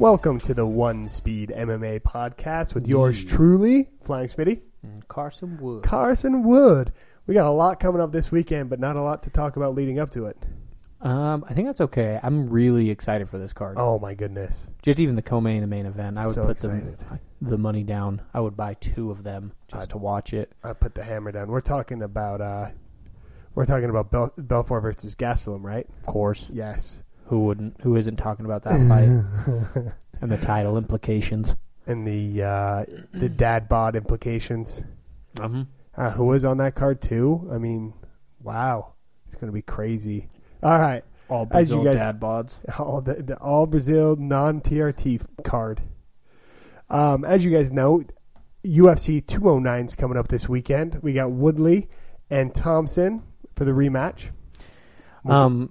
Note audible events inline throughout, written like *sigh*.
Welcome to the One Speed MMA podcast with yours truly, Flying Smitty, And Carson Wood. Carson Wood. We got a lot coming up this weekend, but not a lot to talk about leading up to it. Um, I think that's okay. I'm really excited for this card. Oh my goodness! Just even the co-main and main event. I would So put the, excited. the money down. I would buy two of them just to watch it. I put the hammer down. We're talking about uh, we're talking about Bel- Belfort versus Gastelum, right? Of course, Yes. Who wouldn't? Who isn't talking about that fight *laughs* and the title implications? And the uh, the dad bod implications. Mm-hmm. Uh, who was on that card too? I mean, wow, it's gonna be crazy. All right. All Brazil guys- dad bods. *laughs* all the, the all Brazil non TRT card. Um, as you guys know, UFC 209 is coming up this weekend. We got Woodley and Thompson for the rematch. Um,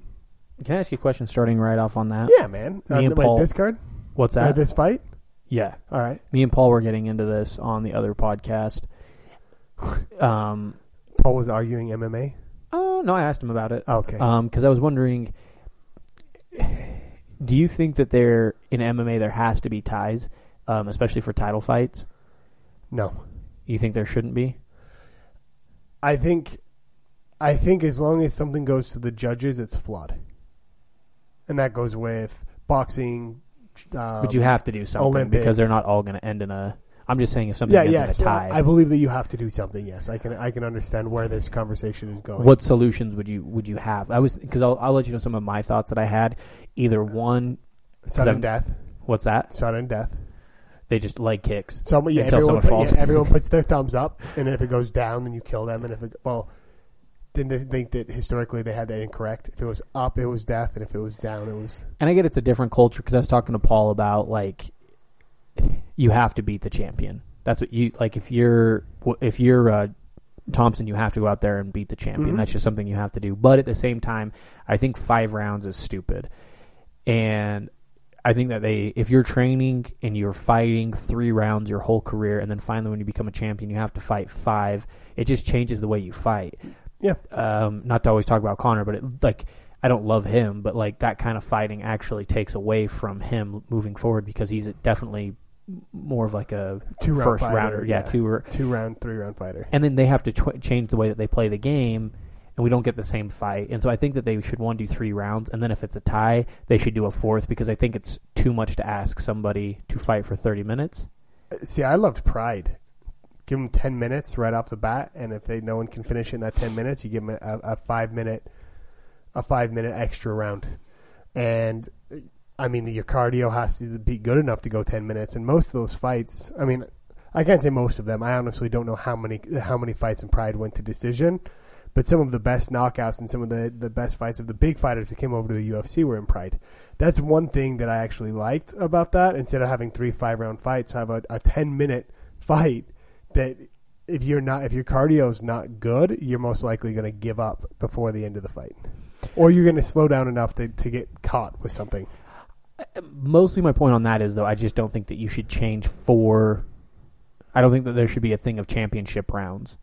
can I ask you a question? Starting right off on that. yeah, man. Me Uh, and wait, Paul- this card, What's uh, that? this fight. yeah, All right. me and Paul were getting into this on the other podcast. *laughs* Um, Paul was arguing MMA. oh no, I asked him about it. Okay. Um, because I was wondering, do you think that there in MMA there has to be ties, um, especially for title fights? no, You think there shouldn't be? I think, I think as long as something goes to the judges, it's flood, and that goes with boxing. Um, but you have to do something because they're not all going to end in a. I'm just saying if something Yeah, ends yes, in a tie. I believe that you have to do something. Yes, I can. I can understand where this conversation is going. what solutions would you would you have? I was because I'll, I'll let you know some of my thoughts that I had. Either one, sudden I'm- death? what's that? Sudden death. They just leg kicks. Someone, yeah, Until everyone, someone put- falls. yeah, everyone puts their thumbs up, and if it goes down, then you kill them. And if it well, didn't they think that historically they had that incorrect? If it was up, it was death, and if it was down, it was And I get it's a different culture because I was talking to Paul about like you have to beat the champion. That's what you like. If you're if you're uh, Thompson, you have to go out there and beat the champion. Mhm. That's just something you have to do. But at the same time, I think five rounds is stupid, and I think that they if you're training and you're fighting three rounds your whole career, and then finally when you become a champion, you have to fight five. It just changes the way you fight. Yeah. um, not to always talk about Conor, but it, like I don't love him, but like that kind of fighting actually takes away from him moving forward because he's definitely more of like a Two round first fighter, rounder, yeah, two. r- two round, three round fighter. And then they have to tw- change the way that they play the game, and we don't get the same fight. And so I think that they should one do three rounds, and then if it's a tie, they should do a fourth because I think it's too much to ask somebody to fight for thirty minutes. See, I loved Pride. Give them ten minutes right off the bat, and if they no one can finish in that ten minutes, you give them a, a five minute, a five minute extra round. And I mean, your cardio has to be good enough to go ten minutes. And most of those fights, I mean, I can't say most of them. I honestly don't know how many how many fights in Pride went to decision. But some of the best knockouts and some of the, the best fights of the big fighters that came over to the UFC were in Pride. That's one thing that I actually liked about that. Instead of having three five round fights, have a, a ten minute fight that if you're not if your cardio is not good, you're most likely going to give up before the end of the fight, or you're going to slow down enough to, to get caught with something. mostly my point on that is though I just don't think that you should change for I don't think that there should be a thing of championship rounds.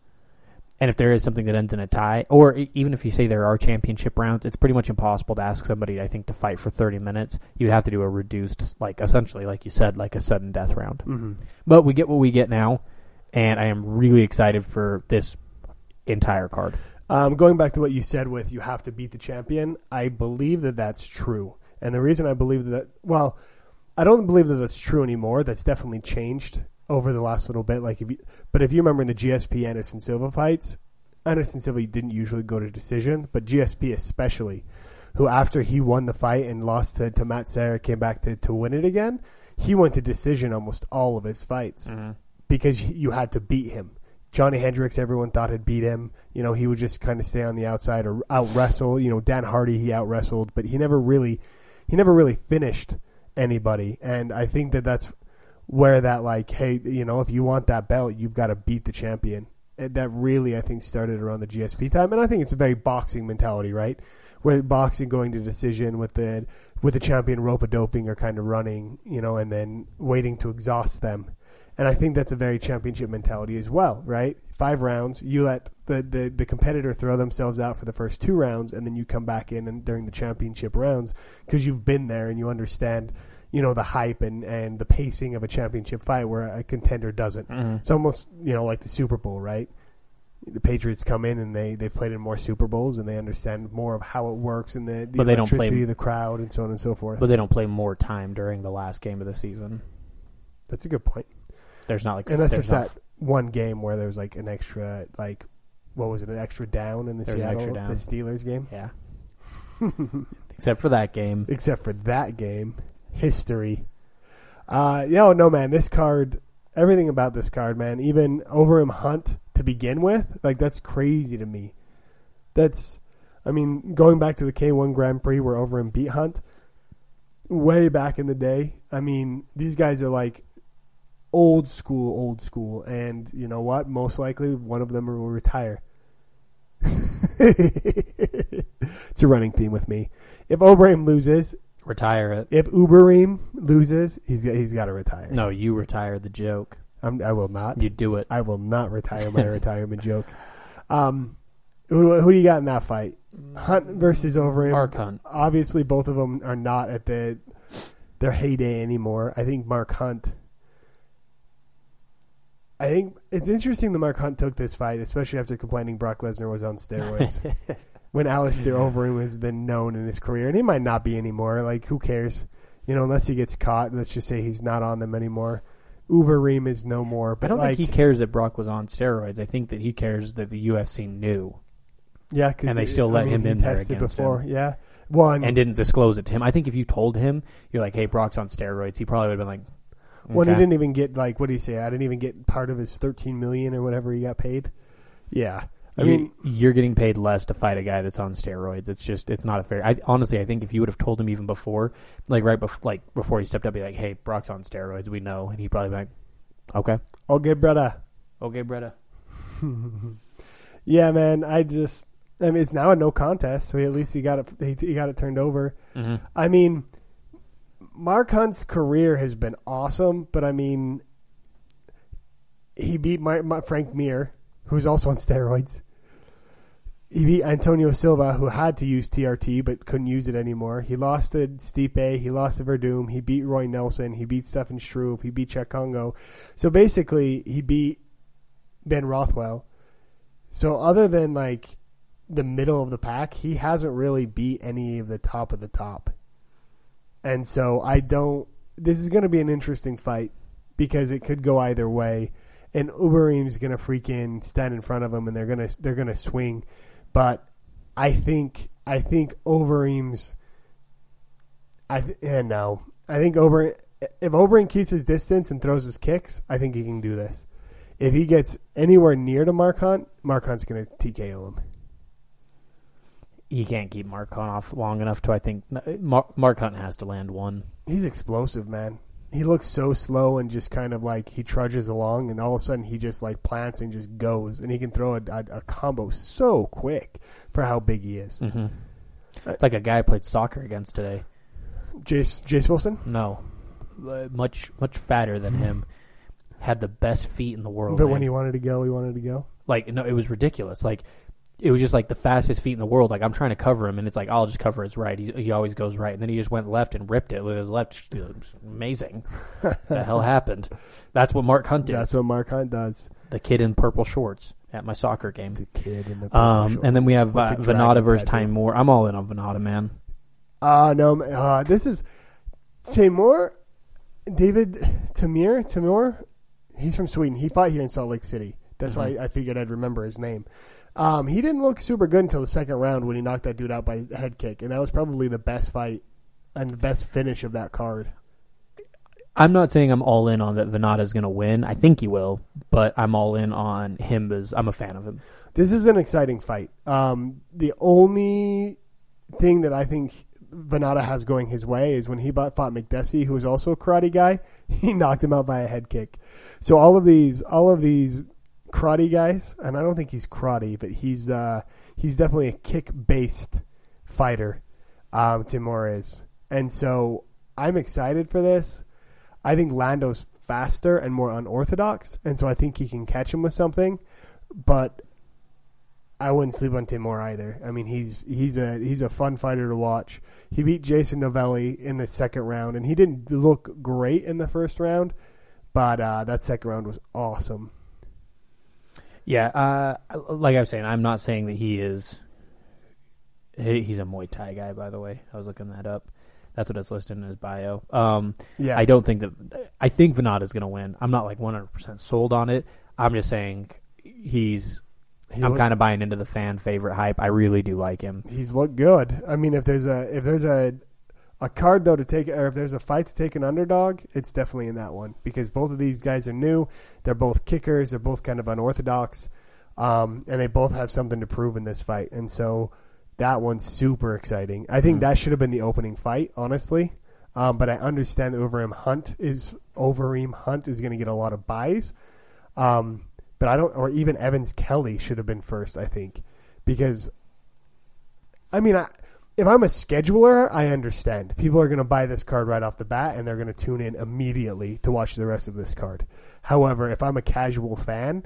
And if there is something that ends in a tie, or even if you say there are championship rounds, it's pretty much impossible to ask somebody, I think, to fight for 30 minutes. You'd have to do a reduced, like, essentially, like you said, like a sudden death round. Mm-hmm. But we get what we get now, and I am really excited for this entire card. Um, going back to what you said with you have to beat the champion, I believe that that's true. And the reason I believe that, well, I don't believe that that's true anymore. That's definitely changed over the last little bit. Like, if you, but if you remember in the GSP Anderson Silva fights, Anderson Silva didn't usually go to decision, but GSP especially, who after he won the fight and lost to, to Matt Serra, came back to, to win it again, he went to decision almost all of his fights because you had to beat him. Johny Hendricks, everyone thought had beat him. You know, he would just kind of stay on the outside or out wrestle. You know, Dan Hardy, he out wrestled, but he never really, he never really finished anybody. And I think that that's where that like, hey, you know, if you want that belt, you've got to beat the champion. And that really, I think, started around the GSP time, and I think it's a very boxing mentality, right? Where boxing going to decision with the with the champion rope a doping or kind of running, you know, and then waiting to exhaust them. And I think that's a very championship mentality as well, right? Five rounds, you let the, the, the competitor throw themselves out for the first two rounds, and then you come back in and during the championship rounds because you've been there and you understand, you know the hype and and the pacing of a championship fight where a contender doesn't. Mhm. It's almost you know like the Super Bowl, right? The Patriots come in and they they've played in more Super Bowls and they understand more of how it works and the, the But they don't play- electricity of the crowd and so on and so forth. But they don't play more time during the last game of the season. That's a good point. There's not like Unless it's that one game where there's like an extra like what was it an extra down in the There's Seattle the Steelers game. yeah. *laughs* Except for that game. except for that game. History. Uh, yeah, no, man, this card, everything about this card, man, even Overeem Hunt to begin with, like, that's crazy to me. That's, I mean, going back to the K1 Grand Prix where Overeem beat Hunt, way back in the day, I mean, these guys are like old school, old school. And you know what? Most likely one of them will retire. *laughs* it's a running theme with me. If Overeem loses, Retire it. if Overeem loses, he's got, he's got to retire. No, you retire the joke. I'm, I will not. You do it. I will not retire my *laughs* retirement joke. Um, who, who do you got in that fight? Hunt versus Overeem. Mark Hunt. Obviously, both of them are not at the their heyday anymore. I think Mark Hunt. I think it's interesting that Mark Hunt took this fight, especially after complaining Brock Lesnar was on steroids. *laughs* when Alistair Overeem has been known in his career, and he might not be anymore. Like, who cares? You know, unless he gets caught. Let's just say he's not on them anymore. Overeem is no more. But I don't like, think he cares that Brock was on steroids. I think that he cares that the UFC knew yeah, cause and they still let him he in there against before. him. Yeah, one and didn't disclose it to him. I think if you told him, you're like, "Hey, Brock's on steroids," he probably would have been like, When he "Okay." didn't even get like what did he say? I didn't even get part of his thirteen million or whatever he got paid. Yeah, I You- mean, you're getting paid less to fight a guy that's on steroids. It's just it's not a fair. I honestly, I think if you would have told him even before, like right before, like before he stepped up, be like, "Hey, Brock's on steroids. We know," and he'd probably be like, "Okay, okay, brother. okay, Bretta." *laughs* Yeah, man. I just, I mean, it's now a no contest, so he, at least he got it. He, he got it turned over. Mm-hmm. I mean, Mark Hunt's career has been awesome, but I mean, he beat my, my Frank Mir, who's also on steroids. He beat Antonio Silva, who had to use TRT but couldn't use it anymore. He lost to Stipe. He lost to Werdum. He beat Roy Nelson. He beat Stefan Struve. He beat Cheick Kongo. So basically, he beat Ben Rothwell. So other than like the middle of the pack, he hasn't really beat any of the top of the top. And so I don't. This is going to be an interesting fight because it could go either way. And Overeem's going to freaking stand in front of him, and they're going to they're going to swing. But I think I think Overeem's. I th- no. I think Over if Overeem keeps his distance and throws his kicks, I think he can do this. If he gets anywhere near to Mark Hunt, Mark Hunt's going to TKO him. He can't keep Mark Hunt off long enough to. I think Mark, Mark Hunt has to land one. He's explosive, man. He looks so slow and just kind of like he trudges along, and all of a sudden he just like plants and just goes, and he can throw a, a, a combo so quick for how big he is. Mm-hmm. It's like a guy I played soccer against today. Jace Jace Wilson, No, Uh, much much fatter than him. Had the best feet in the world. but man. when he wanted to go, he wanted to go. like no, it was ridiculous. Like it was just like the fastest feet in the world. Like I'm trying to cover him, and it's like I'll just cover his right. He, he always goes right, and then he just went left and ripped it with his left. Amazing. *laughs* the hell happened? That's what Mark Hunt did. That's what Mark Hunt does. the kid in purple shorts at my soccer game. The kid in the Um, short. and then we have uh, Vannata versus. Teymur. I'm all in on Vannata, man. Uh no, uh, this is Teymur, David Teymur, Teymur. He's from Sweden. He fought here in Salt Lake City. That's Mhm. why I figured I'd remember his name. Um, he didn't look super good until the second round when he knocked that dude out by head kick, and that was probably the best fight and the best finish of that card. I'm not saying I'm all in on that Vannata's going to win. I think he will, but I'm all in on him as I'm a fan of him. This is an exciting fight. Um, the only thing that I think Vannata has going his way is when he bought, fought Makdessi, who was also a karate guy. *laughs* He knocked him out by a head kick. So all of these, all of these karate guys, and I don't think he's karate, but he's uh, he's definitely a kick based fighter. Um, Teymur is, and so I'm excited for this. I think Lando's faster and more unorthodox, and so I think he can catch him with something. But I wouldn't sleep on Teymur either. I mean, he's he's a he's a fun fighter to watch. He beat Jason Novelli in the second round, and he didn't look great in the first round, but uh, that second round was awesome. Yeah, uh, like I was saying, I'm not saying that he is. he- He's a Muay Thai guy, by the way. I was looking that up. That's what it's listed in his bio. Um, Yeah, I don't think that. I think Vannata's going to win. I'm not like 100 percent sold on it. I'm just saying he's. He I'm kind of buying into the fan favorite hype. I really do like him. he's looked good. I mean, if there's a if there's a a card though to take, or if there's a fight to take an underdog, it's definitely in that one because both of these guys are new. They're both kickers. They're both kind of unorthodox, um, and they both have something to prove in this fight. And so that one's super exciting. I think Mhm. that should have been the opening fight, honestly. Um, but I understand that Overeem Hunt is Overeem Hunt is going to get a lot of buys. Um, but I don't, or even Evans Kelly should have been first. I think because I mean, I, if I'm a scheduler, I understand. People are going to buy this card right off the bat, and they're going to tune in immediately to watch the rest of this card. However, if I'm a casual fan,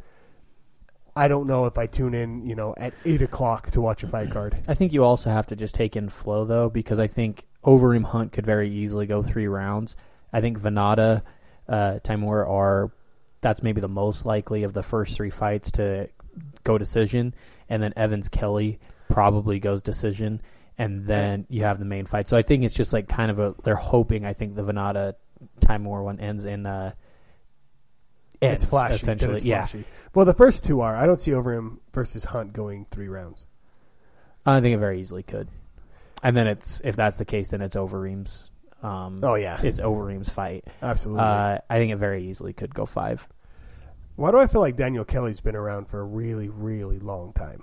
I don't know if I tune in, you know, at eight o'clock to watch a fight card. I think you also have to just take in flow though, because I think Overeem Hunt could very easily go three rounds. I think Vannata, uh, Teymur are that's maybe the most likely of the first three fights to go decision, and then Evans Kelly probably goes decision, and then you have the main fight. So I think it's just like kind of a they're hoping. I think the Vannata War one ends in. Uh, ends, it's flashy. essentially. it's yeah, flashy. Well, the first two are. I don't see Overeem versus Hunt going three rounds. I think it very easily could. And then it's if that's the case, then it's Overeem's. Um, Oh yeah, it's Overeem's fight. absolutely. Uh, I think it very easily could go five. Why do I feel like Daniel Kelly's been around for a really, really long time?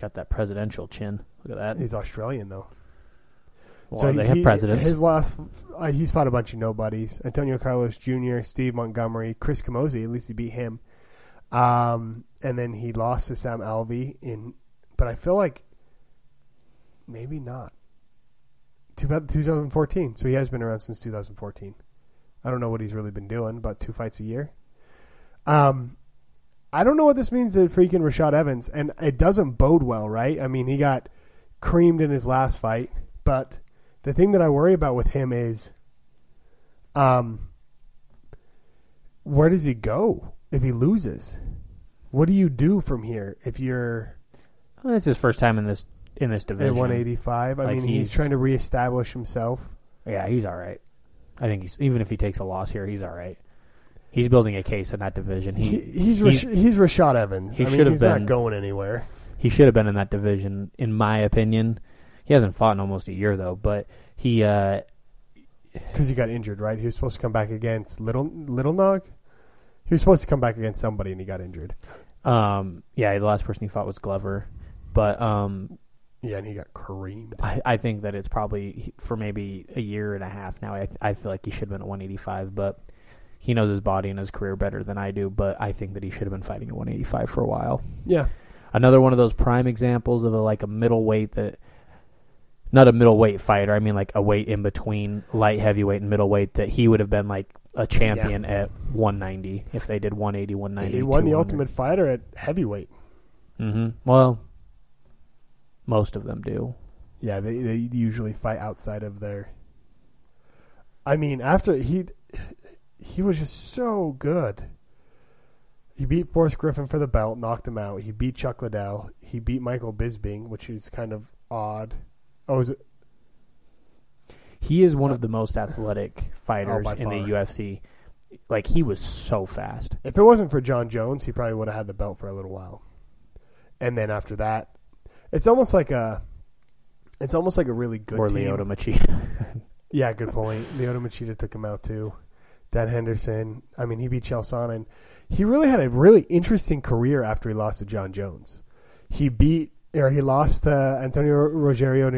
Got that presidential chin. Look at that. He's Australian though. Well, they have presidents. His last, uh, he's fought a bunch of nobodies: Antonio Carlos Jr., Steve Montgomery, Chris Camozzi. At least he beat him. Um, and then he lost to Sam Alvey in, but I feel like maybe not. 2014. So he has been around since 2014. I don't know what he's really been doing, about two fights a year. Um, I don't know what this means to freaking Rashad Evans, and it doesn't bode well, right? I mean, he got creamed in his last fight, but the thing that I worry about with him is, um, where does he go if he loses? What do you do from here if you're Well, it's his first time in this in this division at division. 185? I Like, mean, he's, he's- trying to reestablish himself. Yeah, he's all right. I think he's even if he takes a loss here, he's all right. He's building a case in that division. He, He he's he- Rash- he's Rashad Evans. he I mean, he's not going anywhere. He should have been in that division, in my opinion. He hasn't fought in almost a year though, but he uh, Because he got injured, right? He was supposed to come back against Little Little Nog. He was supposed to come back against somebody, and he got injured. um, yeah, the last person he fought was Glover, but um, Yeah, and he got creamed. I, I think that it's probably for maybe a year and a half now. I, I feel like he should have been at 185, but he knows his body and his career better than I do. But I think that he should have been fighting at 185 for a while. Yeah, Another one of those prime examples of a, like a middleweight that, not a middleweight fighter. I mean like a weight in between light heavyweight and middleweight that he would have been like a champion at 190 if they did 180, 190. he won the Ultimate Fighter at heavyweight. hmm Well, most of them do. Yeah, they they usually fight outside of their. I mean, after he he was just so good. He beat Forrest Griffin for the belt, knocked him out. He beat Chuck Liddell. He beat Michael Bisping, which is kind of odd. Oh, is it? He is one of the most athletic oh, fighters by in the. UFC. Like he was so fast. If it wasn't for John Jones, he probably would have had the belt for a little while. And then after that, it's almost like a, it's almost like a really good or team. Lyoto Machida. *laughs* Yeah, good point. Lyoto Machida took him out too. Dan Henderson. I mean, he beat Chael Sonnen. He really had a really interesting career after he lost to John Jones. He beat or he lost to Antonio Rogerio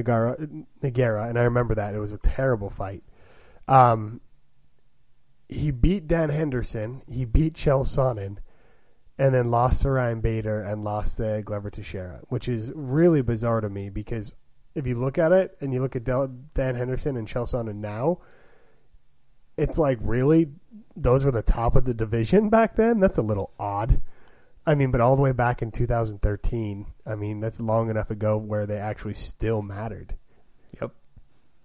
Nogueira, and I remember that it was a terrible fight. Um, he beat Dan Henderson. He beat Chael Sonnen, and then lost to Ryan Bader and lost to Glover Teixeira, which is really bizarre to me because if you look at it and you look at Dan Henderson and Chael Sonnen now, it's like really those were the top of the division back then. That's a little odd. I mean, but all the way back in 2013, I mean, that's long enough ago where they actually still mattered. Yep.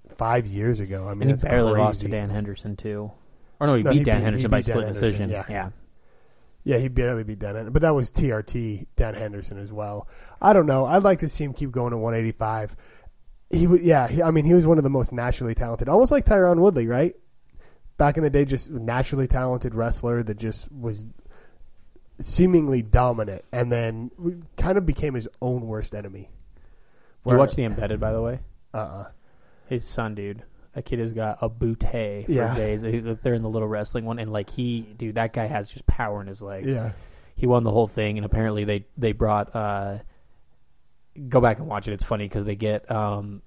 Five years ago. I mean, and he barely crazy. lost to Dan Henderson too. Or no, he No, beat he Dan beat- Henderson he by Dan split Henderson, decision. yeah. yeah. Yeah, he barely beat Dan, Hen- but that was TRT Dan Henderson as well. I don't know. I'd like to see him keep going to 185. He would, yeah. He, I mean, he was one of the most naturally talented, almost like Tyron Woodley, right? Back in the day, just naturally talented wrestler that just was seemingly dominant, and then kind of became his own worst enemy. Did you watch the embedded by the way? Uh. uh His son, dude. That kid has got a bootay for Yeah. days. They- They're in the little wrestling one, and like he, dude, that guy has just power in his legs. Yeah. he won the whole thing, and apparently they they brought. uh Go back and watch it. It's funny because they get um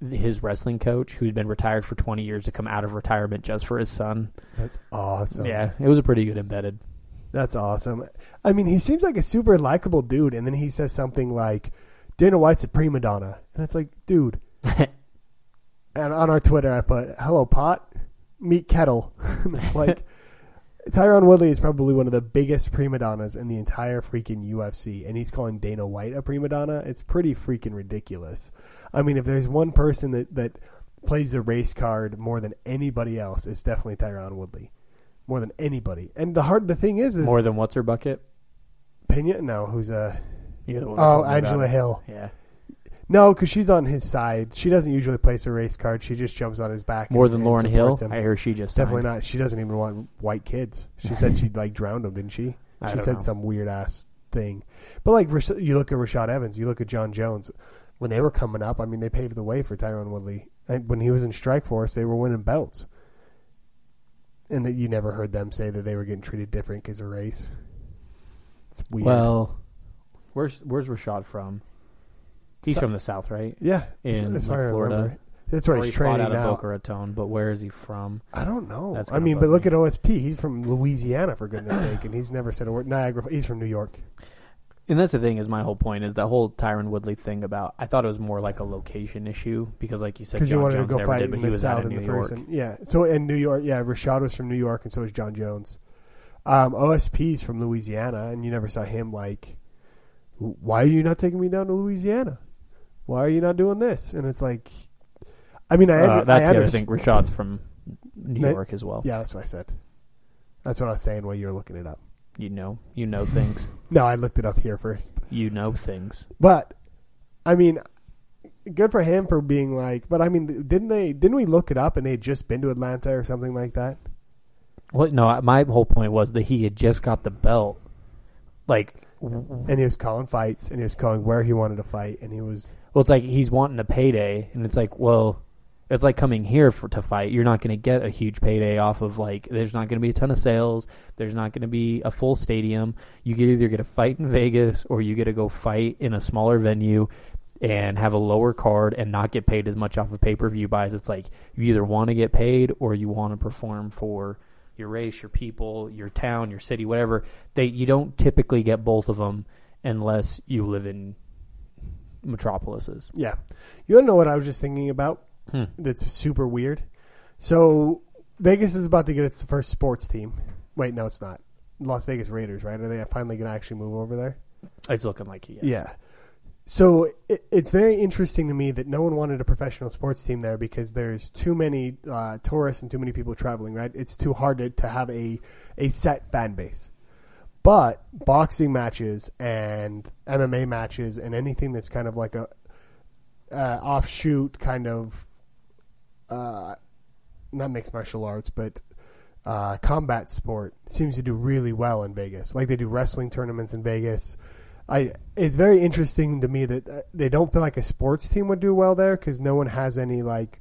his wrestling coach, who's been retired for twenty years, to come out of retirement just for his son. That's awesome. Yeah, it was a pretty good embedded. That's awesome. I mean, he seems like a super likable dude, and then he says something like, "Dana White's a prima donna," and it's like, dude. *laughs* and on our Twitter, I put, "Hello, pot, meet kettle." *laughs* Like, *laughs* Tyron Woodley is probably one of the biggest prima donnas in the entire freaking UFC, and he's calling Dana White a prima donna. It's pretty freaking ridiculous. I mean, if there's one person that that plays the race card more than anybody else, it's definitely Tyron Woodley. More than anybody, and the hard the thing is, is More than what's her bucket? Pena? No, who's uh one oh Angela. Hill. Yeah, No, because she's on his side. She doesn't usually place a race card. She just jumps on his back. more and- than Lauryn Hill. him. I hear she just Definitely signed. not. She doesn't even want white kids. She said *laughs* she'd like drowned them, didn't she? I She said know. some weird ass thing. But like you look at Rashad Evans, you look at John Jones. When they were coming up, I mean, they paved the way for Tyron Woodley. And when he was in Strikeforce, they were winning belts. And that you never heard them say that they were getting treated different because of race. It's weird. Well, where's where's Rashad from? He's So- from the south, right? yeah, in, as like, Florida. remember. That's where he's he training out of now. Boca Raton, but where is he from? I don't know. That's I mean, but look at OSP. He's from Louisiana, for goodness sake, and he's never said a word. Niagara. He's from New York. And that's the thing is my whole point is the whole Tyron Woodley thing about I thought it was more like a location issue because like you said Because you wanted Jones to go fight did, but in he the was out South in New the York. first. And, yeah. So in New York, yeah, Rashad was from New York, and so is John Jones. Um, OSP's from Louisiana, and you never saw him like, why are you not taking me down to Louisiana? Why are you not doing this? And it's like, I mean, I, Uh, under, that's I the other understand. thing. Rashad's from New York as well. Yeah, that's what I said. That's what I was saying while you were looking it up. You know, you know things. *laughs* No, I looked it up here first. you know things. But I mean, good for him for being like. But I mean, didn't they? Didn't we look it up and they had just been to Atlanta or something like that? Well, no, my whole point was that he had just got the belt. Like, And he was calling fights and he was calling where he wanted to fight and he was. well, it's like he's wanting a payday, and it's like, well, it's like coming here for to fight. You're not going to get a huge payday off of like. There's not going to be a ton of sales. There's not going to be a full stadium. You get either get a fight in Vegas or you get to go fight in a smaller venue and have a lower card and not get paid as much off of pay per view buys. It's like you either want to get paid or you want to perform for your race, your people, your town, your city, whatever. They you don't typically get both of them unless you live in metropolises. Yeah. You to know what I was just thinking about? Hmm. That's super weird. So Vegas is about to get its first sports team. Wait, no, it's not. Las Vegas Raiders, right? Are they finally going to actually move over there? It's looking like he. Yeah. So it, it's very interesting to me that no one wanted a professional sports team there because there's too many uh, tourists and too many people traveling. Right? It's too hard to, to have a a set fan base. But boxing matches and MMA matches and anything that's kind of like a uh, offshoot kind of uh, not mixed martial arts, but uh, combat sport seems to do really well in Vegas. Like they do wrestling tournaments in Vegas. I it's very interesting to me that uh, they don't feel like a sports team would do well there because no one has any like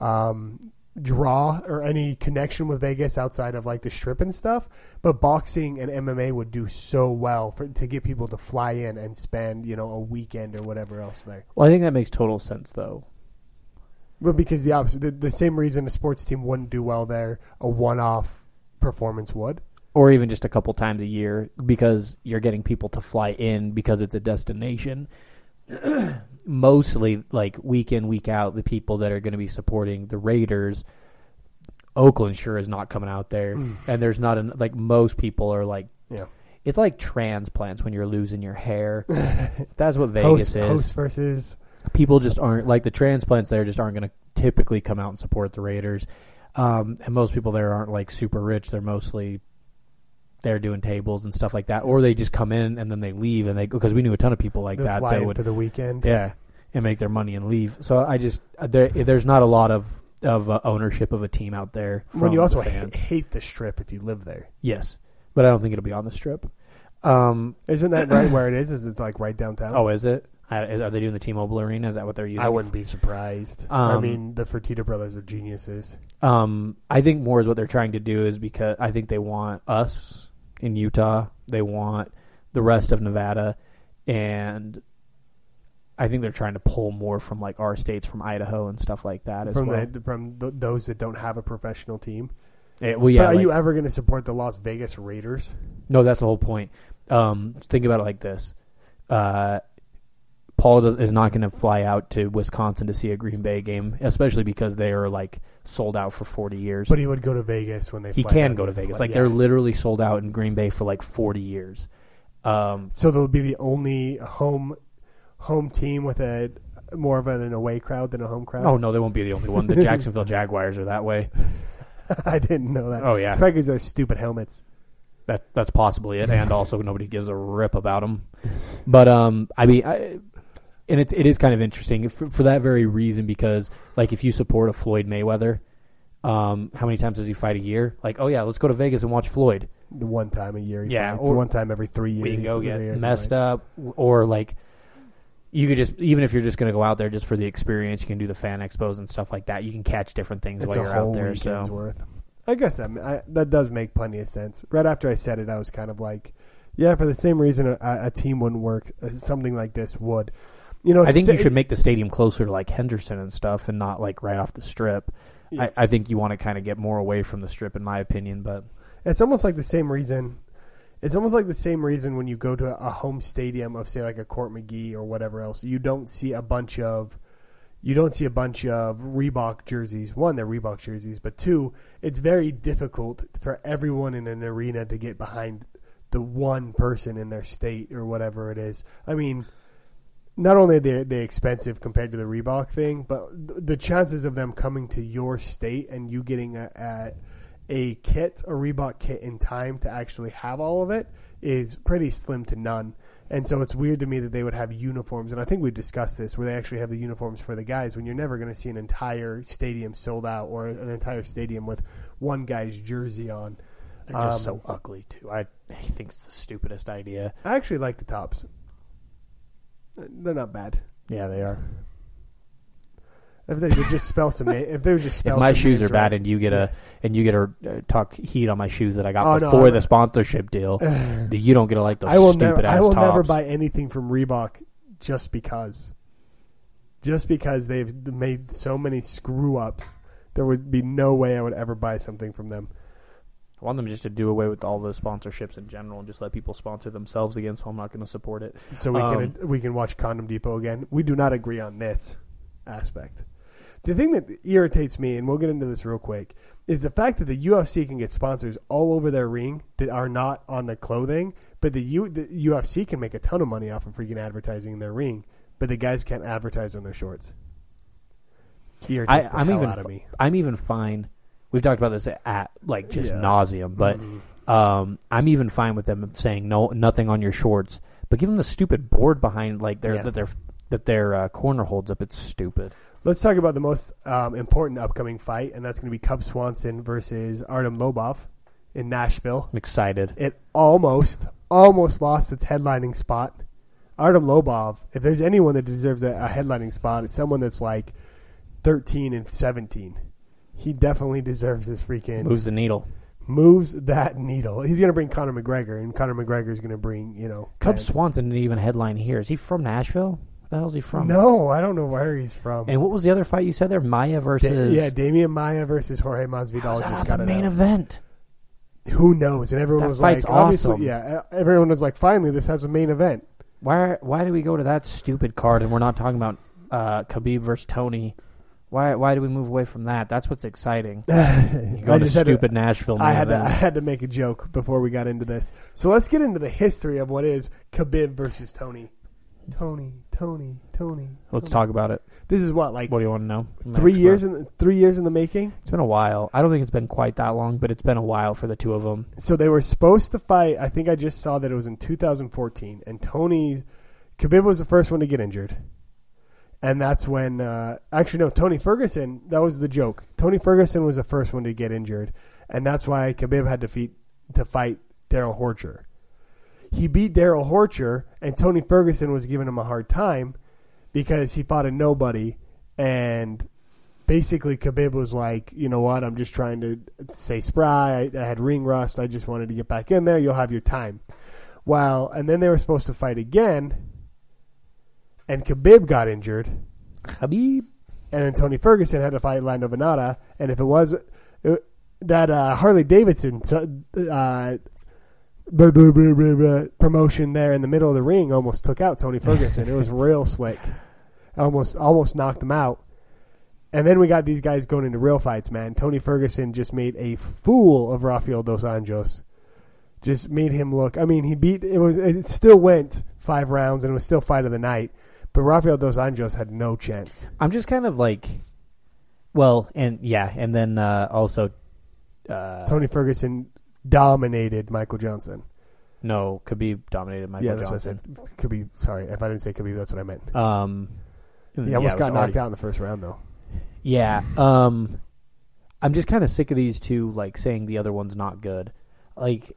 um, draw or any connection with Vegas outside of like the strip and stuff. But boxing and MMA would do so well for to get people to fly in and spend you know a weekend or whatever else there. Well, I think that makes total sense though. Well, because the opposite, the, the same reason a sports team wouldn't do well there, a one-off performance would. Or even just a couple times a year because you're getting people to fly in because it's a destination. *clears throat* Mostly, like week in, week out, the people that are going to be supporting the Raiders, Oakland sure is not coming out there, and there's not an, like most people are like, Yeah. It's like transplants when you're losing your hair. *laughs* That's what Vegas host, is. host versus People just aren't like the transplants there. Just aren't going to typically come out and support the Raiders. Um, and most people there aren't like super rich. They're mostly they're doing tables and stuff like that, or they just come in and then they leave and they because we knew a ton of people like the that fly in would for the weekend. yeah and make their money and leave. So I just there there's not a lot of of uh, ownership of a team out there. When you also the ha- hate the strip if you live there. yes, but I don't think it'll be on the strip. Um, Isn't that right where it is? Is it's like right downtown? oh, is it? I- is- Are they doing the T-Mobile Arena? Is that what they're using? I wouldn't be surprised. I Um, mean, the Fertitta brothers are geniuses. Um, I think more is what they're trying to do is because I think they want us in Utah. They want the rest of Nevada, and I think they're trying to pull more from like our states, from Idaho and stuff like that as From well. the from th those that don't have a professional team. Eh, well, yeah. but are like- you ever going to support the Las Vegas Raiders? no, that's the whole point. Um, think about it like this: uh, Paul does, is not going to fly out to Wisconsin to see a Green Bay game, especially because they are like sold out for forty years. But he would go to Vegas when they. he can go to. Vegas. Like, Like they're literally sold out in Green Bay for like forty years. Um, So they'll be the only home home team with a more of an away crowd than a home crowd. oh no, they won't be the only one. The Jacksonville *laughs* Jaguars are that way. I didn't know that. Oh, yeah. it's probably because those stupid helmets. That that's possibly it, and also nobody gives a rip about them. But um, I mean, I, and it's it is kind of interesting for, for that very reason because like if you support a Floyd Mayweather, um, how many times does he fight a year? Like, oh yeah, let's go to Vegas and watch Floyd. The one time a year, he Yeah, fights. or- one time every three years. We can go get messed up, or like you could just even if you're just going to go out there just for the experience, you can do the fan expos and stuff like that. You can catch different things It's while you're out there. So worth. I guess that I, that does make plenty of sense. Right after I said it, I was kind of like, yeah, for the same reason a, a team wouldn't work, something like this would. You know, I think you should make the stadium closer to like Henderson and stuff, and not like right off the strip. Yeah. I, I think you want to kind of get more away from the strip, in my opinion. But It's almost like the same reason. It's almost like the same reason when you go to a home stadium of say like a Court McGee or whatever else, you don't see a bunch of you don't see a bunch of Reebok jerseys. One, they're Reebok jerseys, but two, it's very difficult for everyone in an arena to get behind the one person in their state or whatever it is. I mean, not only are they they expensive compared to the Reebok thing, but the chances of them coming to your state and you getting a, a a kit, a Reebok kit in time to actually have all of it is pretty slim to none. And so it's weird to me that they would have uniforms, and I think we discussed this, where they actually have the uniforms for the guys when you're never going to see an entire stadium sold out or an entire stadium with one guy's jersey on. they're just Um, so ugly too. I, I think it's the stupidest idea. I actually like the tops. They're not bad. Yeah, they are. If they would just spell some, na- if they would just spell If my some shoes names are bad right. and you get a and you get a uh, talk heat on my shoes that I got Oh, no, before I- the sponsorship deal, *sighs* you don't get to like those I will stupid never, ass I will tops. never buy anything from Reebok just because, just because they've made so many screw ups. There would be no way I would ever buy something from them. I want them just to do away with all the sponsorships in general and just let people sponsor themselves again. So I'm not going to support it. So we Um, can we can watch Condom Depot again. We do not agree on this aspect. The thing that irritates me, and we'll get into this real quick, is the fact that the UFC can get sponsors all over their ring that are not on the clothing, but the, U, the UFC can make a ton of money off of freaking advertising in their ring, but the guys can't advertise on their shorts. Irritates I'm hell even out of me. I'm even fine. We've talked about this at like just Yeah. nauseum, but Mhm. um, I'm even fine with them saying no, nothing on your shorts. But give them the stupid board behind like their Yeah. that their that their uh, corner holds up. It's stupid. Let's talk about the most um, important upcoming fight, and that's going to be Cub Swanson versus Artem Lobov in Nashville. I'm excited. it almost almost lost its headlining spot. Artem Lobov, if there's anyone that deserves a, a headlining spot, it's someone that's like 13 and 17. He definitely deserves this freaking Moves the needle. moves that needle. He's going to bring Conor McGregor, and Conor McGregor is going to bring you know Cub fans. Swanson didn't even headline here. Is he from Nashville? Where the hell is he from? No, I don't know where he's from. And what was the other fight you said there? Maia Da- versus yeah, Demian Maia versus Jorge Masvidal How's that just got the main event. Who knows? And everyone That was like, obviously, awesome. yeah. Everyone was like, finally, this has a main event. Why why do we go to that stupid card and we're not talking about uh, Khabib versus Tony Why why do we move away from that? That's what's exciting. *laughs* You I go to just had to- stupid Nashville. I had to, I had to make a joke before we got into this. So let's get into the history of what is Khabib versus Tony. Tony, Tony, Tony. Let's Tony. talk about it. This is what like What do you want to know? Three years in the, three years in the making. It's been a while. I don't think it's been quite that long, but it's been a while for the two of them. So they were supposed to fight. I think I just saw that it was in 2014, and Tony Khabib was the first one to get injured, and that's when uh, actually no Tony Ferguson. That was the joke. Tony Ferguson was the first one to get injured, and that's why Khabib had to to fight Darrell Horcher. He beat Darrell Horcher, and Tony Ferguson was giving him a hard time because he fought a nobody, and basically Khabib was like, you know what, I'm just trying to stay spry. I, I had ring rust. I just wanted to get back in there. You'll have your time. Well, and then they were supposed to fight again, and Khabib got injured, Khabib. and then Tony Ferguson had to fight Lando Vannata. And if it was uh, that uh, Harley Davidson uh, blah, blah, blah, blah, blah, promotion there in the middle of the ring almost took out Tony *laughs* Ferguson. it was real slick. Almost almost knocked him out. And then we got these guys going into real fights, man. Tony Ferguson just made a fool of Rafael dos Anjos. Just made him look. I mean, he beat. It was. It still went five rounds, and it was still fight of the night. But Rafael dos Anjos had no chance. I'm just kind of like, well, and yeah, and then uh, also, uh, Tony Ferguson dominated Michael Johnson. no, Khabib dominated Michael yeah, that's Johnson. what I said. Could be. Sorry if I didn't say Khabib. That's what I meant. Um, He almost it got knocked already- out in the first round, though. Yeah. Um, I'm just kind of sick of these two like saying the other one's not good. Like,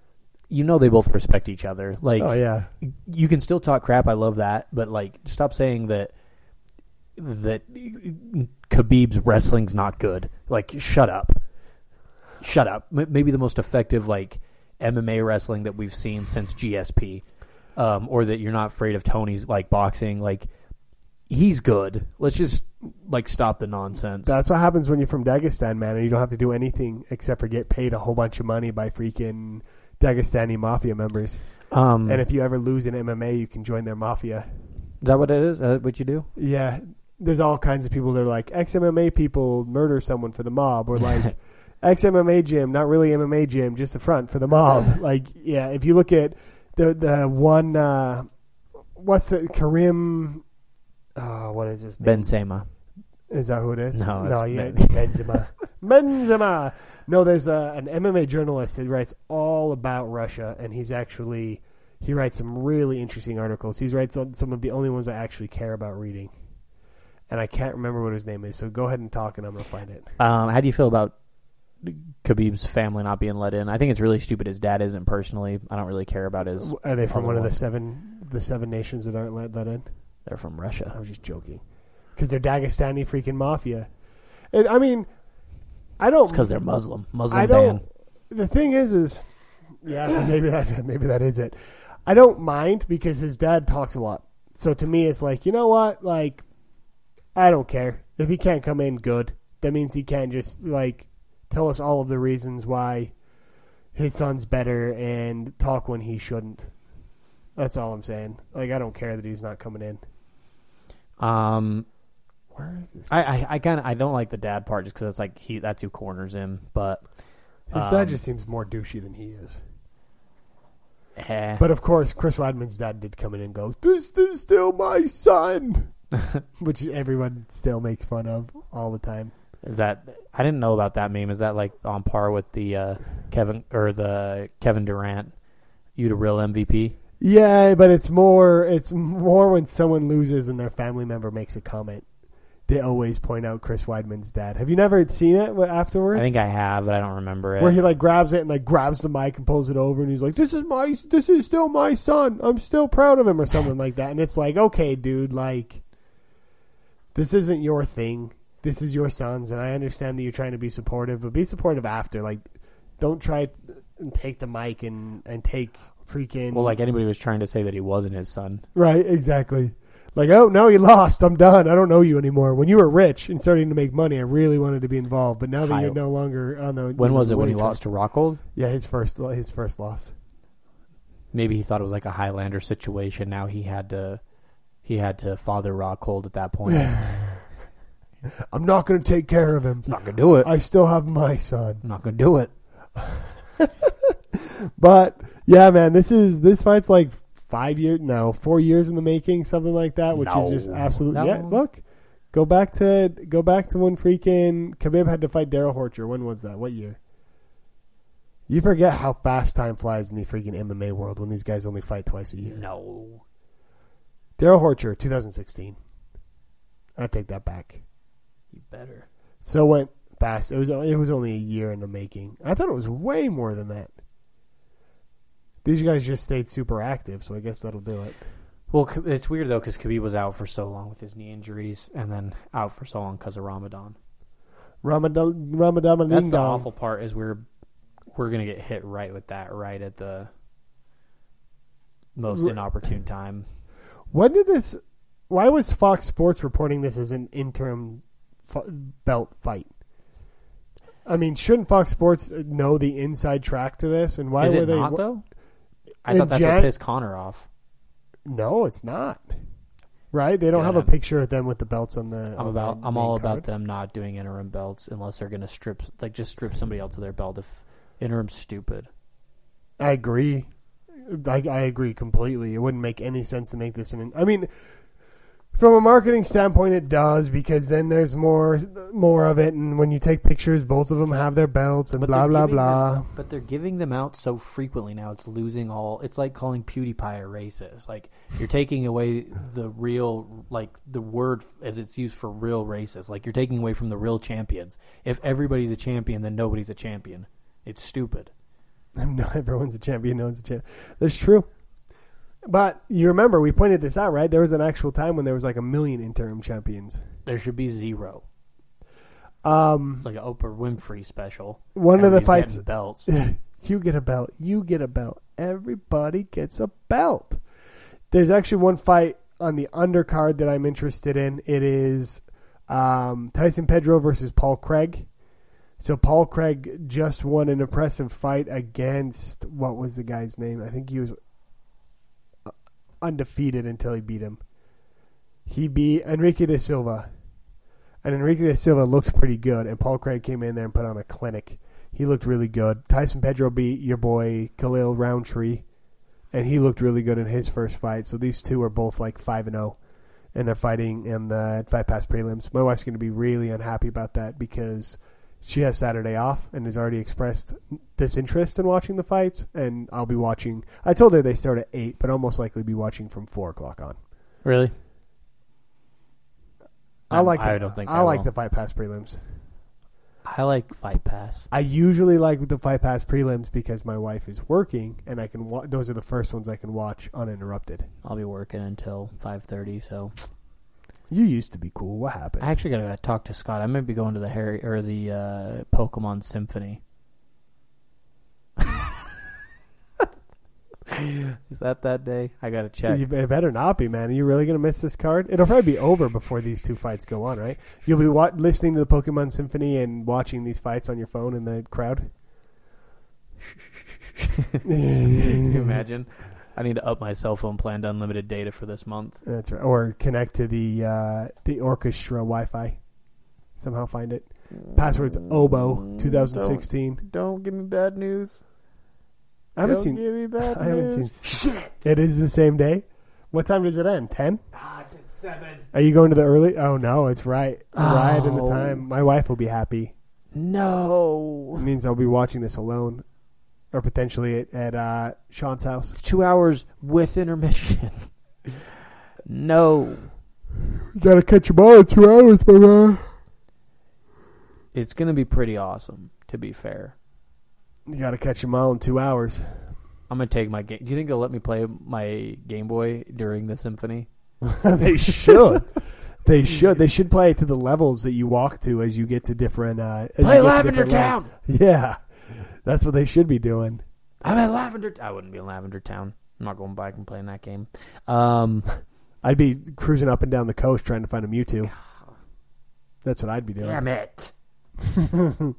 you know, they both respect each other. Like, oh yeah, you can still talk crap. I love that, but like, stop saying that that Khabib's wrestling's not good. Like, shut up, shut up. M- maybe the most effective like MMA wrestling that we've seen since GSP, um, or that you're not afraid of Tony's like boxing. Like, he's good. Let's just like stop the nonsense. that's what happens when you're from Dagestan, man, and you don't have to do anything except for get paid a whole bunch of money by freaking Dagestani mafia members. um, And if you ever lose in MMA, you can join their mafia. is that what it is? Is that what you do? Yeah, there's all kinds of people that are like ex MMA people murder someone for the mob, or like *laughs* ex MMA gym, not really MMA gym, just the front for the mob. *laughs* like, yeah, if you look at the the one, uh, what's it, Karim? Oh, what is his name? Benzema. Is that who it is? No, no, it's yeah, Ben- Benzema. *laughs* Benzema. No, there's a, an MMA journalist that writes all about Russia, and he's actually he writes some really interesting articles. He writes on some of the only ones I actually care about reading, and I can't remember what his name is. So go ahead and talk, and I'm gonna find it. Um, how do you feel about Khabib's family not being let in? I think it's really stupid. His dad isn't personally. I don't really care about his. Are they from one of the seven the seven nations that aren't let, let in? They're from Russia. I Russia. was just joking because they're Dagestani freaking mafia. And I mean, I don't It's because they're Muslim. Muslim I don't. The thing is, is yeah, *laughs* maybe that maybe that is it. I don't mind because his dad talks a lot. So to me, it's like you know what, like I don't care if he can't come in good. That means he can't just like tell us all of the reasons why his son's better and talk when he shouldn't. That's all I'm saying. Like I don't care that he's not coming in. Um, Where is this? I I, I kind of I don't like the dad part just because it's like he that's who corners him. But His um, dad just seems more douchey than he is. eh. But of course, Chris Weidman's dad did come in and go, "This is still my son," *laughs* which everyone still makes fun of all the time. Is that I didn't know about that meme. Is that like on par with the uh, Kevin or the Kevin Durant? You the real MVP? Yeah, but it's more it's more when someone loses and their family member makes a comment. They always point out Chris Weidman's dad. Have you never seen it afterwards? I think I have, but I don't remember it. where he like grabs it and like grabs the mic and pulls it over and he's like, "This is my this is still my son. I'm still proud of him," or something like that. And it's like, okay, dude, like this isn't your thing. This is your son's, and I understand that you're trying to be supportive, but be supportive after. Like, don't try and take the mic and and take freaking well, like anybody was trying to say that he wasn't his son. right, exactly. Like, oh no, you *laughs* lost. I'm done. I don't know you anymore. When you were rich and starting to make money, I really wanted to be involved. But now that you're no longer on the When was it when he lost to Rockhold? Yeah, his first his first loss. Maybe he thought it was like a Highlander situation. Now he had to he had to father Rockhold at that point. *laughs* I'm not going to take care of him. I'm not gonna do it. I still have my son. I'm not gonna do it. *laughs* But yeah, man, this is this fight's like five years, no, four years in the making, something like that, which is just No. absolutely No. yeah. Look, go back to go back to when freaking Khabib had to fight Darrell Horcher. When was that? What year? You forget how fast time flies in the freaking MMA world when these guys only fight twice a year. No. Darrell Horcher, 2016. I take that back. You better. So it went fast. It was it was only a year in the making. I thought it was way more than that. These guys just stayed super active, so I guess that'll do it. Well, it's weird though because Khabib was out for so long with his knee injuries, and then out for so long because of Ramadan. Ramadan Ramadan That's the awful part is we're we're gonna get hit right with that right at the most inopportune time. When did this? Why was Fox Sports reporting this as an interim f- belt fight? I mean, shouldn't Fox Sports know the inside track to this? And why is were they? not though? I thought that Jan- what pissed Conor off. No, it's not. Right? They don't have a picture of them with the belts on the. I'm on about. the I'm all card. about them not doing interim belts unless they're gonna strip like just strip somebody else of their belt if interim's stupid. I agree. I, I agree completely. It wouldn't make any sense to make this an. I mean, from a marketing standpoint, it does because then there's more more of it, and when you take pictures, both of them have their belts and blah blah blah. them- but they're giving them out so frequently now. It's losing all. It's like calling PewDiePie a racist. Like you're taking away the real, like the word as it's used for real racist. Like you're taking away from the real champions. If everybody's a champion, then nobody's a champion. It's stupid. *laughs* No, everyone's a champion. No one's a champion. That's true. But you remember we pointed this out, right? There was an actual time when there was like a million interim champions. There should be zero. Um, It's like an Oprah Winfrey special. one of the fights, belts. *laughs* you get a belt. You get a belt. Everybody gets a belt. There's actually one fight on the undercard that I'm interested in. It is um, Tyson Pedro versus Paul Craig. So Paul Craig just won an impressive fight against what was the guy's name? I think he was undefeated until he beat him. He beat Henrique da Silva. And Henrique da Silva looked pretty good, and Paul Craig came in there and put on a clinic. He looked really good. Tyson Pedro beat your boy Khalil Rountree, and he looked really good in his first fight. So these two are both like five and zero, and they're fighting in the fight pass prelims. My wife's going to be really unhappy about that because she has Saturday off and has already expressed disinterest in watching the fights. And I'll be watching. I told her they start at eight, but I'll most likely be watching from four o'clock on. Really? I like. I the, don't think I, I like will. the fight pass prelims. I like Fight Pass. I usually like the fight pass prelims because my wife is working and I can. Wa- those are the first ones I can watch uninterrupted. I'll be working until five thirty, so You used to be cool. What happened? I actually gotta talk to Scott. I might be going to the Harry or the uh, Pokemon Symphony. *laughs* Is that that day? I gotta check. You it better not be, man. Are you really going to miss this card? It'll probably be over before these two fights go on, right? You'll be wa- listening to the Pokemon Symphony and watching these fights on your phone in the crowd. *laughs* Can you imagine? I need to up my cell phone plan to unlimited data for this month. That's right. Or connect to the uh, the orchestra Wi-Fi. Somehow find it. Password's Obo 2016. Don't, don't give me bad news. I haven't don't seen. Give me *laughs* bad I haven't news. seen. It is the same day. What time does it end? Ten. Ah, it's at seven. Are you going to the early? Oh no, it's right, right in the Oh. time. My wife will be happy. It No. means I'll be watching this alone, or potentially at, at uh, Sean's house. Two hours with intermission. *laughs* no. Gotta catch them all in two hours, my man. It's gonna be pretty awesome. To be fair, You gotta catch them all in two hours. I'm gonna take my game. Do you think they'll let me play my Game Boy during the symphony? *laughs* they should. *laughs* They should. They should play it to the levels that you walk to as you get to different. Uh, Play Lavender Town. levels. *laughs* Yeah, that's what they should be doing. I'm at Lavender. I wouldn't be in Lavender Town. I'm not going back and playing that game. Um, *laughs* I'd be cruising up and down the coast trying to find a Mewtwo. That's what I'd be doing. damn it! *laughs*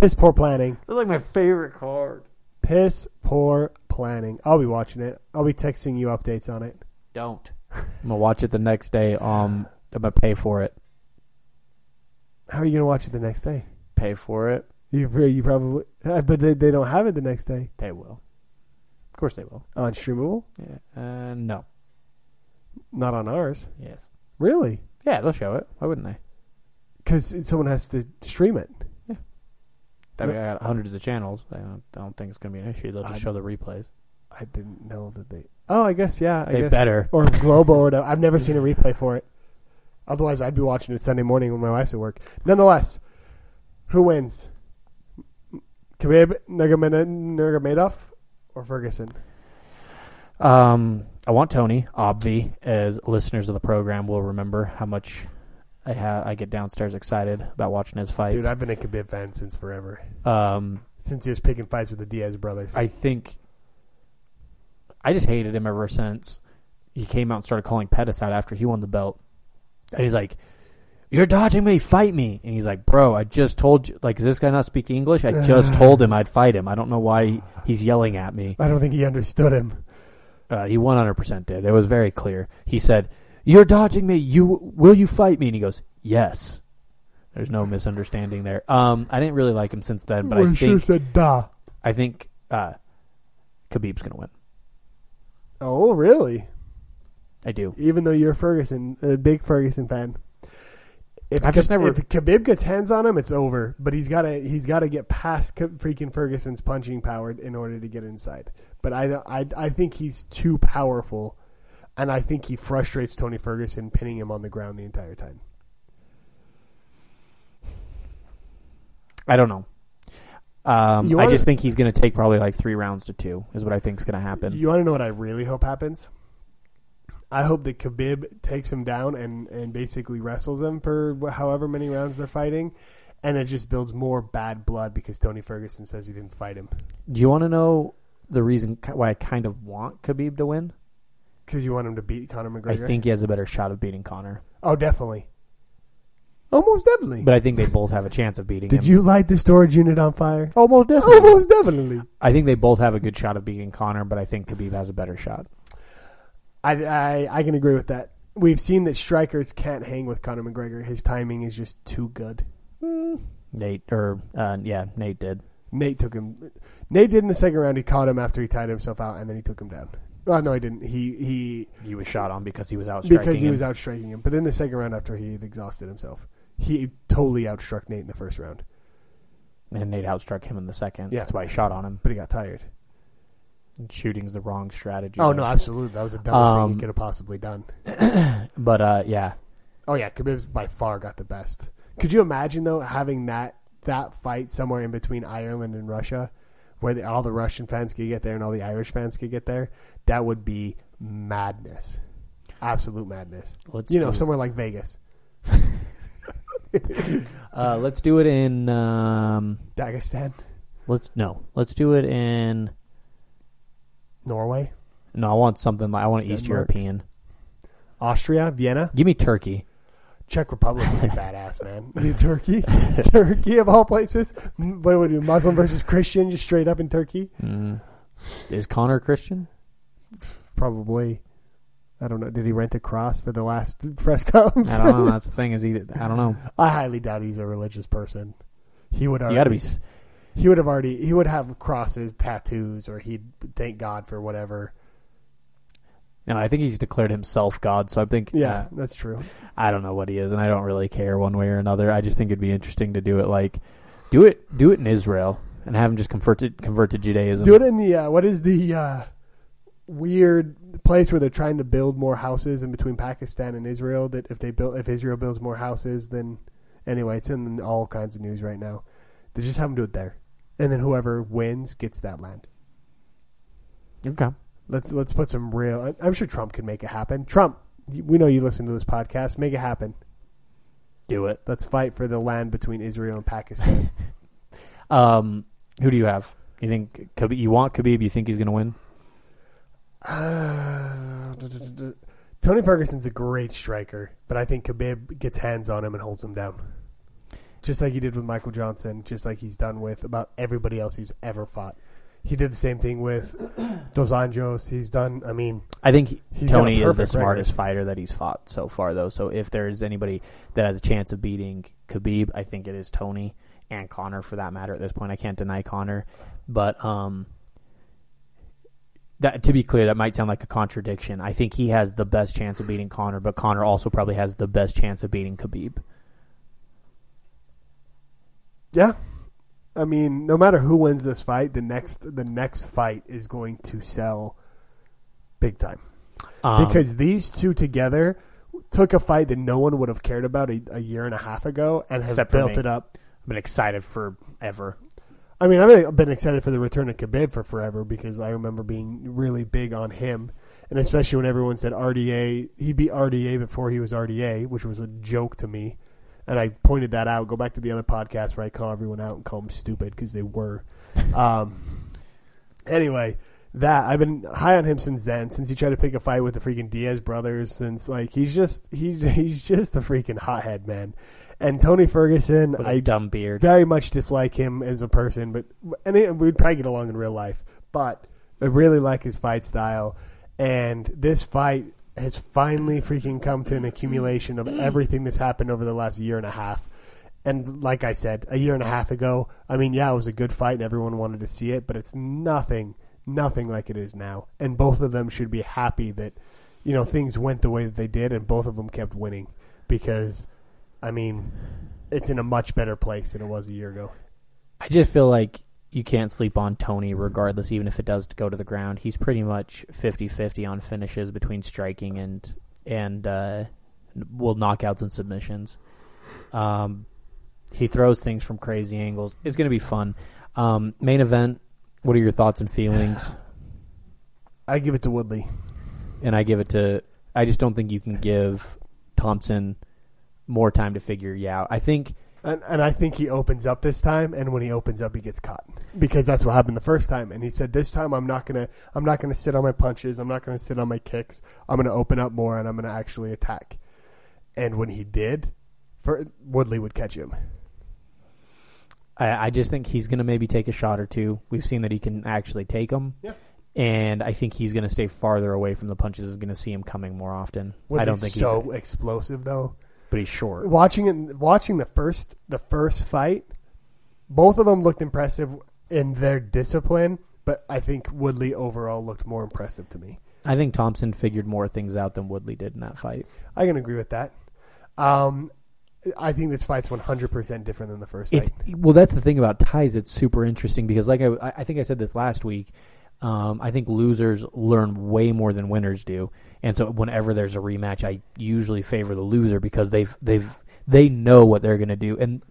Piss poor planning. That's like my favorite card. Piss poor planning. I'll be watching it. I'll be texting you updates on it. Don't. I'm gonna watch it the next day. Um, I'm gonna pay for it. How are you going to watch it the next day? Pay for it. You you probably, uh, but they, they don't have it the next day They will. Of course they will. on streamable. Yeah. Uh, no. Not on ours, Yes. really, Yeah, they'll show it. Why wouldn't they? because someone has to stream it. I mean, I got hundreds of channels. I don't, I don't think it's going to be an issue. They'll just I- show the replays. I didn't know that they. Oh, I guess yeah. I They guess. better. or Global or whatever. I've never seen a replay for it. Otherwise, I'd be watching it Sunday morning when my wife's at work. Nonetheless, who wins? Khabib Nurmagomedov or Ferguson? Um, I want Tony, obvi, as listeners of the program will remember how much I ha- I get downstairs excited about watching his fights. Dude, I've been a Khabib fan since forever. um, Since he was picking fights with the Diaz brothers. I think I just hated him ever since he came out and started calling Pettis out after he won the belt. And he's like, "You're dodging me, fight me!" And he's like, "Bro, I just told you. Like, does this guy not speak English? I just *sighs* told him I'd fight him. I don't know why he's yelling at me." I don't think he understood him. Uh, he 100% did. It was very clear. He said, "You're dodging me. You will you fight me?" And he goes, "Yes." There's no misunderstanding there. Um, I didn't really like him since then, but I Well, he sure think said da. I think uh, Khabib's gonna win. Oh, really? I do. Even though you're a Ferguson, a big Ferguson fan. If, I've just never- if Khabib gets hands on him, it's over. But he's got to he's got to get past K- freaking Ferguson's punching power in order to get inside. But I, I I think he's too powerful, and I think he frustrates Tony Ferguson, pinning him on the ground the entire time. I don't know. Um, I wanna- just think he's going to take probably like three rounds to two. Is what I think is going to happen. You want to know what I really hope happens? I hope that Khabib takes him down and, and basically wrestles him for however many rounds they're fighting, and it just builds more bad blood because Tony Ferguson says he didn't fight him Do you want to know the reason why I kind of want Khabib to win? because you want him to beat Conor McGregor. I think he has a better shot of beating Conor, Oh, definitely. Almost definitely. but I think they both have a chance of beating *laughs* Did him. you light the storage unit on fire? Almost definitely. Almost definitely. I think they both have a good shot of beating Conor, but I think Khabib has a better shot. I, I I can agree with that. We've seen that strikers can't hang with Conor McGregor. His timing is just too good. Nate or uh, yeah, Nate did. Nate took him. Nate did in the second round. He caught him after he tied himself out, and then he took him down. Well, no, he didn't. He he He was shot on because he was out because he him. was out striking him. But in the second round, after he had exhausted himself, he totally outstruck Nate in the first round. and Nate outstruck him in the second. Yeah. That's why he shot on him. But he got tired. Shooting's the wrong strategy. Oh no, absolutely, that was the dumbest thing Um, he could have possibly done. *clears throat* But uh, yeah, Oh yeah, Khabib's by far got the best. Could you imagine though having that that fight somewhere in between Ireland and Russia, where the, all the Russian fans could get there and all the Irish fans could get there? That would be madness, absolute madness. let's You know, somewhere like Vegas, *laughs* uh, let's do it in um, Dagestan, let's no, let's do it in Norway, no. I want something like I want East Denmark. European. Austria, Vienna, Give me Turkey. Czech Republic would be *laughs* badass, man. Turkey, *laughs* Turkey of all places. M- What would we do? Muslim versus Christian, just straight up in Turkey? Mm. Is Conor Christian? Probably. I don't know. Did he rent a cross for the last press conference? I don't know. That's the *laughs* thing. Is he? I don't know. I highly doubt he's a religious person. He would You got to be. s- He would have already. He would have crosses, tattoos, or he'd thank God for whatever. No, I think he's declared himself God. So I think. Yeah, uh, that's true. I don't know what he is, and I don't really care one way or another. I just think it'd be interesting to do it like, do it, do it in Israel, and have him just convert to convert to Judaism. Do it in the uh, what is the uh, weird place where they're trying to build more houses in between Pakistan and Israel? That if they build, if Israel builds more houses, then anyway, it's in all kinds of news right now. They just have them do it there, and then whoever wins gets that land. Okay. Let's let's put some real. I'm sure Trump can make it happen. Trump, we know you listen to this podcast. Make it happen. Do it. Let's fight for the land between Israel and Pakistan. *laughs* Um, who do you have? You think Khabib, you want Khabib? You think he's going to win? Uh, *sighs* Tony Ferguson's a great striker, but I think Khabib gets hands on him and holds him down, just like he did with Michael Johnson, just like he's done with about everybody else he's ever fought. He did the same thing with *clears throat* Dos Anjos. He's done. I mean, I think Tony is the perfect record. smartest fighter that he's fought so far, though. So if there is anybody that has a chance of beating Khabib, I think it is Tony and Conor for that matter. At this point, I can't deny Conor, but um, that to be clear, that might sound like a contradiction. I think he has the best chance of beating Conor, but Conor also probably has the best chance of beating Khabib. Yeah. I mean, no matter who wins this fight, the next the next fight is going to sell big time Um, because these two together took a fight that no one would have cared about a, a year and a half ago and have built it up. I've been excited forever. I mean, I've been excited for the return of Khabib for forever because I remember being really big on him, and especially when everyone said RDA, he'd be RDA before he was RDA, which was a joke to me. And I pointed that out. Go back to the other podcast where I call everyone out and call them stupid because they were. *laughs* Um, anyway, that I've been high on him since then. Since he tried to pick a fight with the freaking Diaz brothers, since like he's just he's *laughs* he's just a freaking hothead, man. And Tony Ferguson, I dumb beard. very much dislike him as a person, but and it, we'd probably get along in real life. But I really like his fight style, and this fight has finally freaking come to an accumulation of mm. everything that's happened over the last year and a half. And like I said, a year and a half ago, I mean, yeah, it was a good fight, and everyone wanted to see it, but it's nothing, nothing like it is now. And both of them should be happy that you know things went the way that they did, and both of them kept winning because, I mean, it's in a much better place than it was a year ago. I just feel like you can't sleep on Tony regardless, even if it does go to the ground. He's pretty much 50-50 on finishes between striking and and uh, well knockouts and submissions. Um, he throws things from crazy angles. It's going to be fun. Um, main event. What are your thoughts and feelings? *sighs* I give it to Woodley. And I give it to. I just don't think you can give Thompson more time to figure you out. I think And, and I think he opens up this time, and when he opens up, he gets caught because that's what happened the first time. And he said, "This time, I'm not gonna, I'm not gonna sit on my punches. I'm not gonna sit on my kicks. I'm gonna open up more, and I'm gonna actually attack." And when he did, for, Woodley would catch him. I, I just think he's going to maybe take a shot or two. We've seen that he can actually take them. Yeah. And I think he's going to stay farther away from the punches. Is going to see him coming more often. I don't think so he's, explosive though. But he's short. Watching it, watching the first, the first fight, both of them looked impressive in their discipline, but I think Woodley overall looked more impressive to me. I think Thompson figured more things out than Woodley did in that fight. I can agree with that. Um, I think this fight's 100% different than the first It's fight. well, that's the thing about ties. It's super interesting because, like I, I think I said this last week. Um, I think losers learn way more than winners do, and so whenever there's a rematch, I usually favor the loser because they've they've they know what they're going to do, and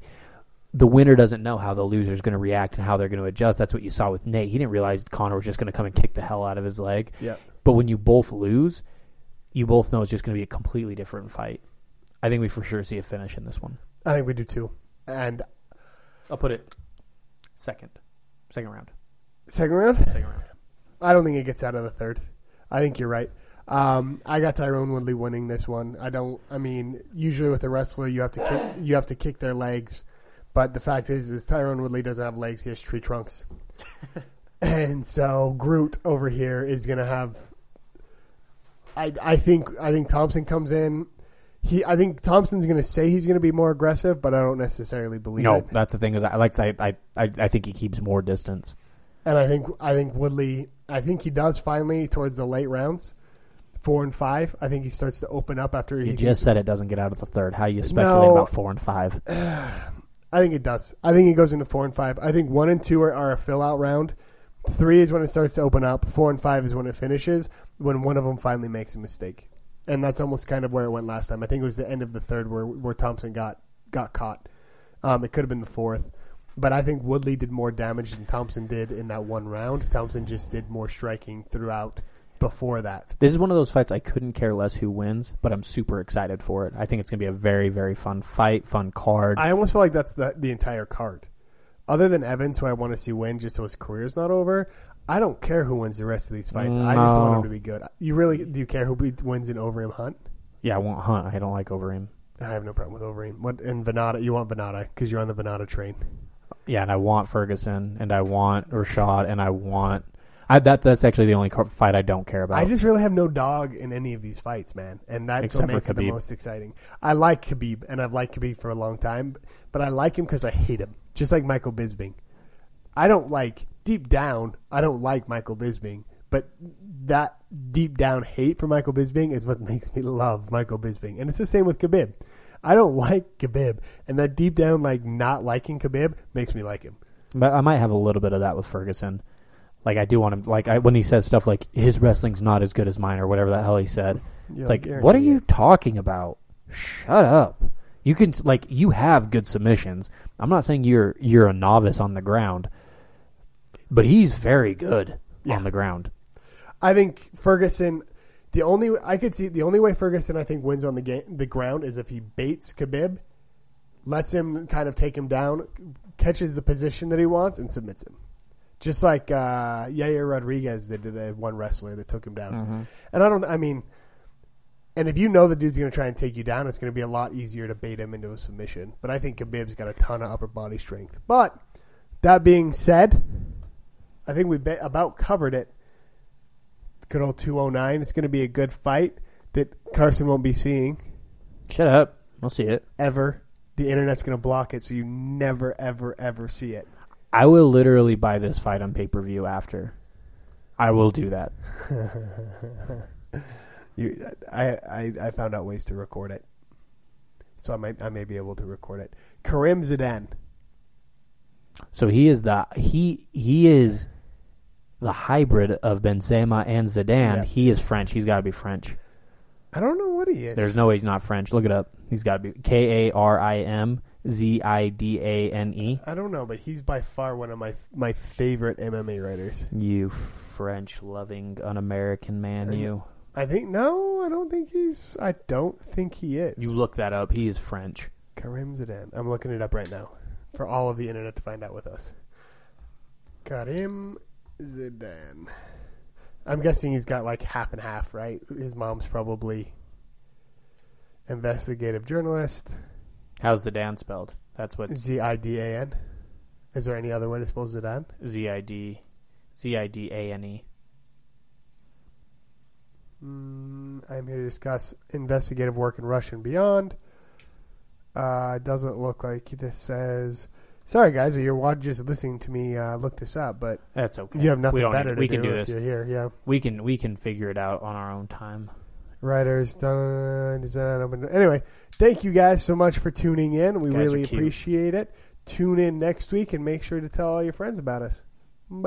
the winner doesn't know how the loser is going to react and how they're going to adjust. That's what you saw with Nate. He didn't realize Conor was just going to come and kick the hell out of his leg. Yeah. But when you both lose, you both know it's just going to be a completely different fight. I think we for sure see a finish in this one. I think we do too. And I'll put it second, second round, second round, second round. I don't think it gets out of the third. I think you're right. Um, I got Tyron Woodley winning this one. I don't. I mean, usually with a wrestler, you have to kick, you have to kick their legs, but the fact is, is Tyron Woodley doesn't have legs; he has tree trunks. *laughs* and so Groot over here is going to have. I I think I think Thompson comes in. He I think Thompson's going to say he's going to be more aggressive, but I don't necessarily believe No, it. that's the thing is I like I, I I I think he keeps more distance. And I think I think Woodley I think he does finally towards the late rounds, four and five. I think he starts to open up after he You just said it doesn't get out of the third. How you speculate No. about four and five? *sighs* I think it does. I think it goes into four and five. I think one and two are, are a fill out round. Three is when it starts to open up. Four and five is when it finishes. When one of them finally makes a mistake, and that's almost kind of where it went last time. I think it was the end of the third where where Thompson got got caught. Um, it could have been the fourth, but I think Woodley did more damage than Thompson did in that one round. Thompson just did more striking throughout before that. This is one of those fights I couldn't care less who wins, but I'm super excited for it. I think it's going to be a very very fun fight, fun card. I almost feel like that's the the entire card. Other than Evans, who I want to see win just so his career's not over, I don't care who wins the rest of these fights. I just want No. him to be good. You really do you care who beat, wins in Overeem Hunt? yeah, I want Hunt. I don't like Overeem. I have no problem with Overeem. What and Vannata? You want Vannata because you're on the Vannata train. yeah, and I want Ferguson, and I want Rashad, and I want. I, that that's actually the only fight I don't care about. I just really have no dog in any of these fights, man, and that's Except what makes it the most exciting. I like Khabib, and I've liked Khabib for a long time, but I like him because I hate him, just like Michael Bisping. I don't like deep down. I don't like Michael Bisping, but that deep down hate for Michael Bisping is what *laughs* makes me love Michael Bisping, and it's the same with Khabib. I don't *laughs* like Khabib, and that deep down like not liking Khabib makes me like him. But I might have a little bit of that with Ferguson. Like I do want him. Like I, when he says stuff like his wrestling's not as good as mine or whatever the hell he said. It's like, what are you talking about? Shut up. You can like you have good submissions. I'm not saying you're you're a novice on the ground, but he's very good Yeah. on the ground. I think Ferguson. The only I could see the only way Ferguson I think wins on the game the ground is if he baits Khabib, lets him kind of take him down, catches the position that he wants, and submits him. Just like uh, Yair Rodriguez did to the one wrestler that took him down. And I don't. I mean, and if you know the dude's going to try and take you down, it's going to be a lot easier to bait him into a submission. But I think Khabib's got a ton of upper body strength. But that being said, I think we about covered it. Good old 209. It's going to be a good fight that Carson won't be seeing Shut up. We'll see it. ever. The internet's going to block it, so you never, ever, ever see it. I will literally buy this fight on pay per view after. I will do that. *laughs* You, I, I, I found out ways to record it, so I might, I may be able to record it. Karim Zidane. So he is the he he is the hybrid of Benzema and Zidane. Yeah. He is French. He's got to be French. I don't know what he is. There's no way he's not French. Look it up. He's got to be K A R I M Z I D A N E. I don't know, but he's by far one of my my favorite MMA writers. You French loving un American man, And- you. I think no, I don't think he's. I don't think he is. You look that up. He is French. Karim Zidane. I'm looking it up right now for all of the internet to find out with us. Karim Zidane. I'm guessing he's got like half and half, right? His mom's probably investigative journalist. How's the Dan spelled? That's what Z I D A N. Is there any other way to spell Zidane? Z I D Z I D A N E. Mm, I'm here to discuss investigative work in Russia and beyond. Uh, it doesn't look like this says. Sorry, guys, you're wa- just listening to me uh, look this up, but That's okay. you have nothing better need, to we do, can do if this. you're here. Yeah, We can we can figure it out on our own time. Writers. Dun, design, open- Anyway, thank you guys so much for tuning in. We Guys really appreciate it. Tune in next week and make sure to tell all your friends about us. Bye.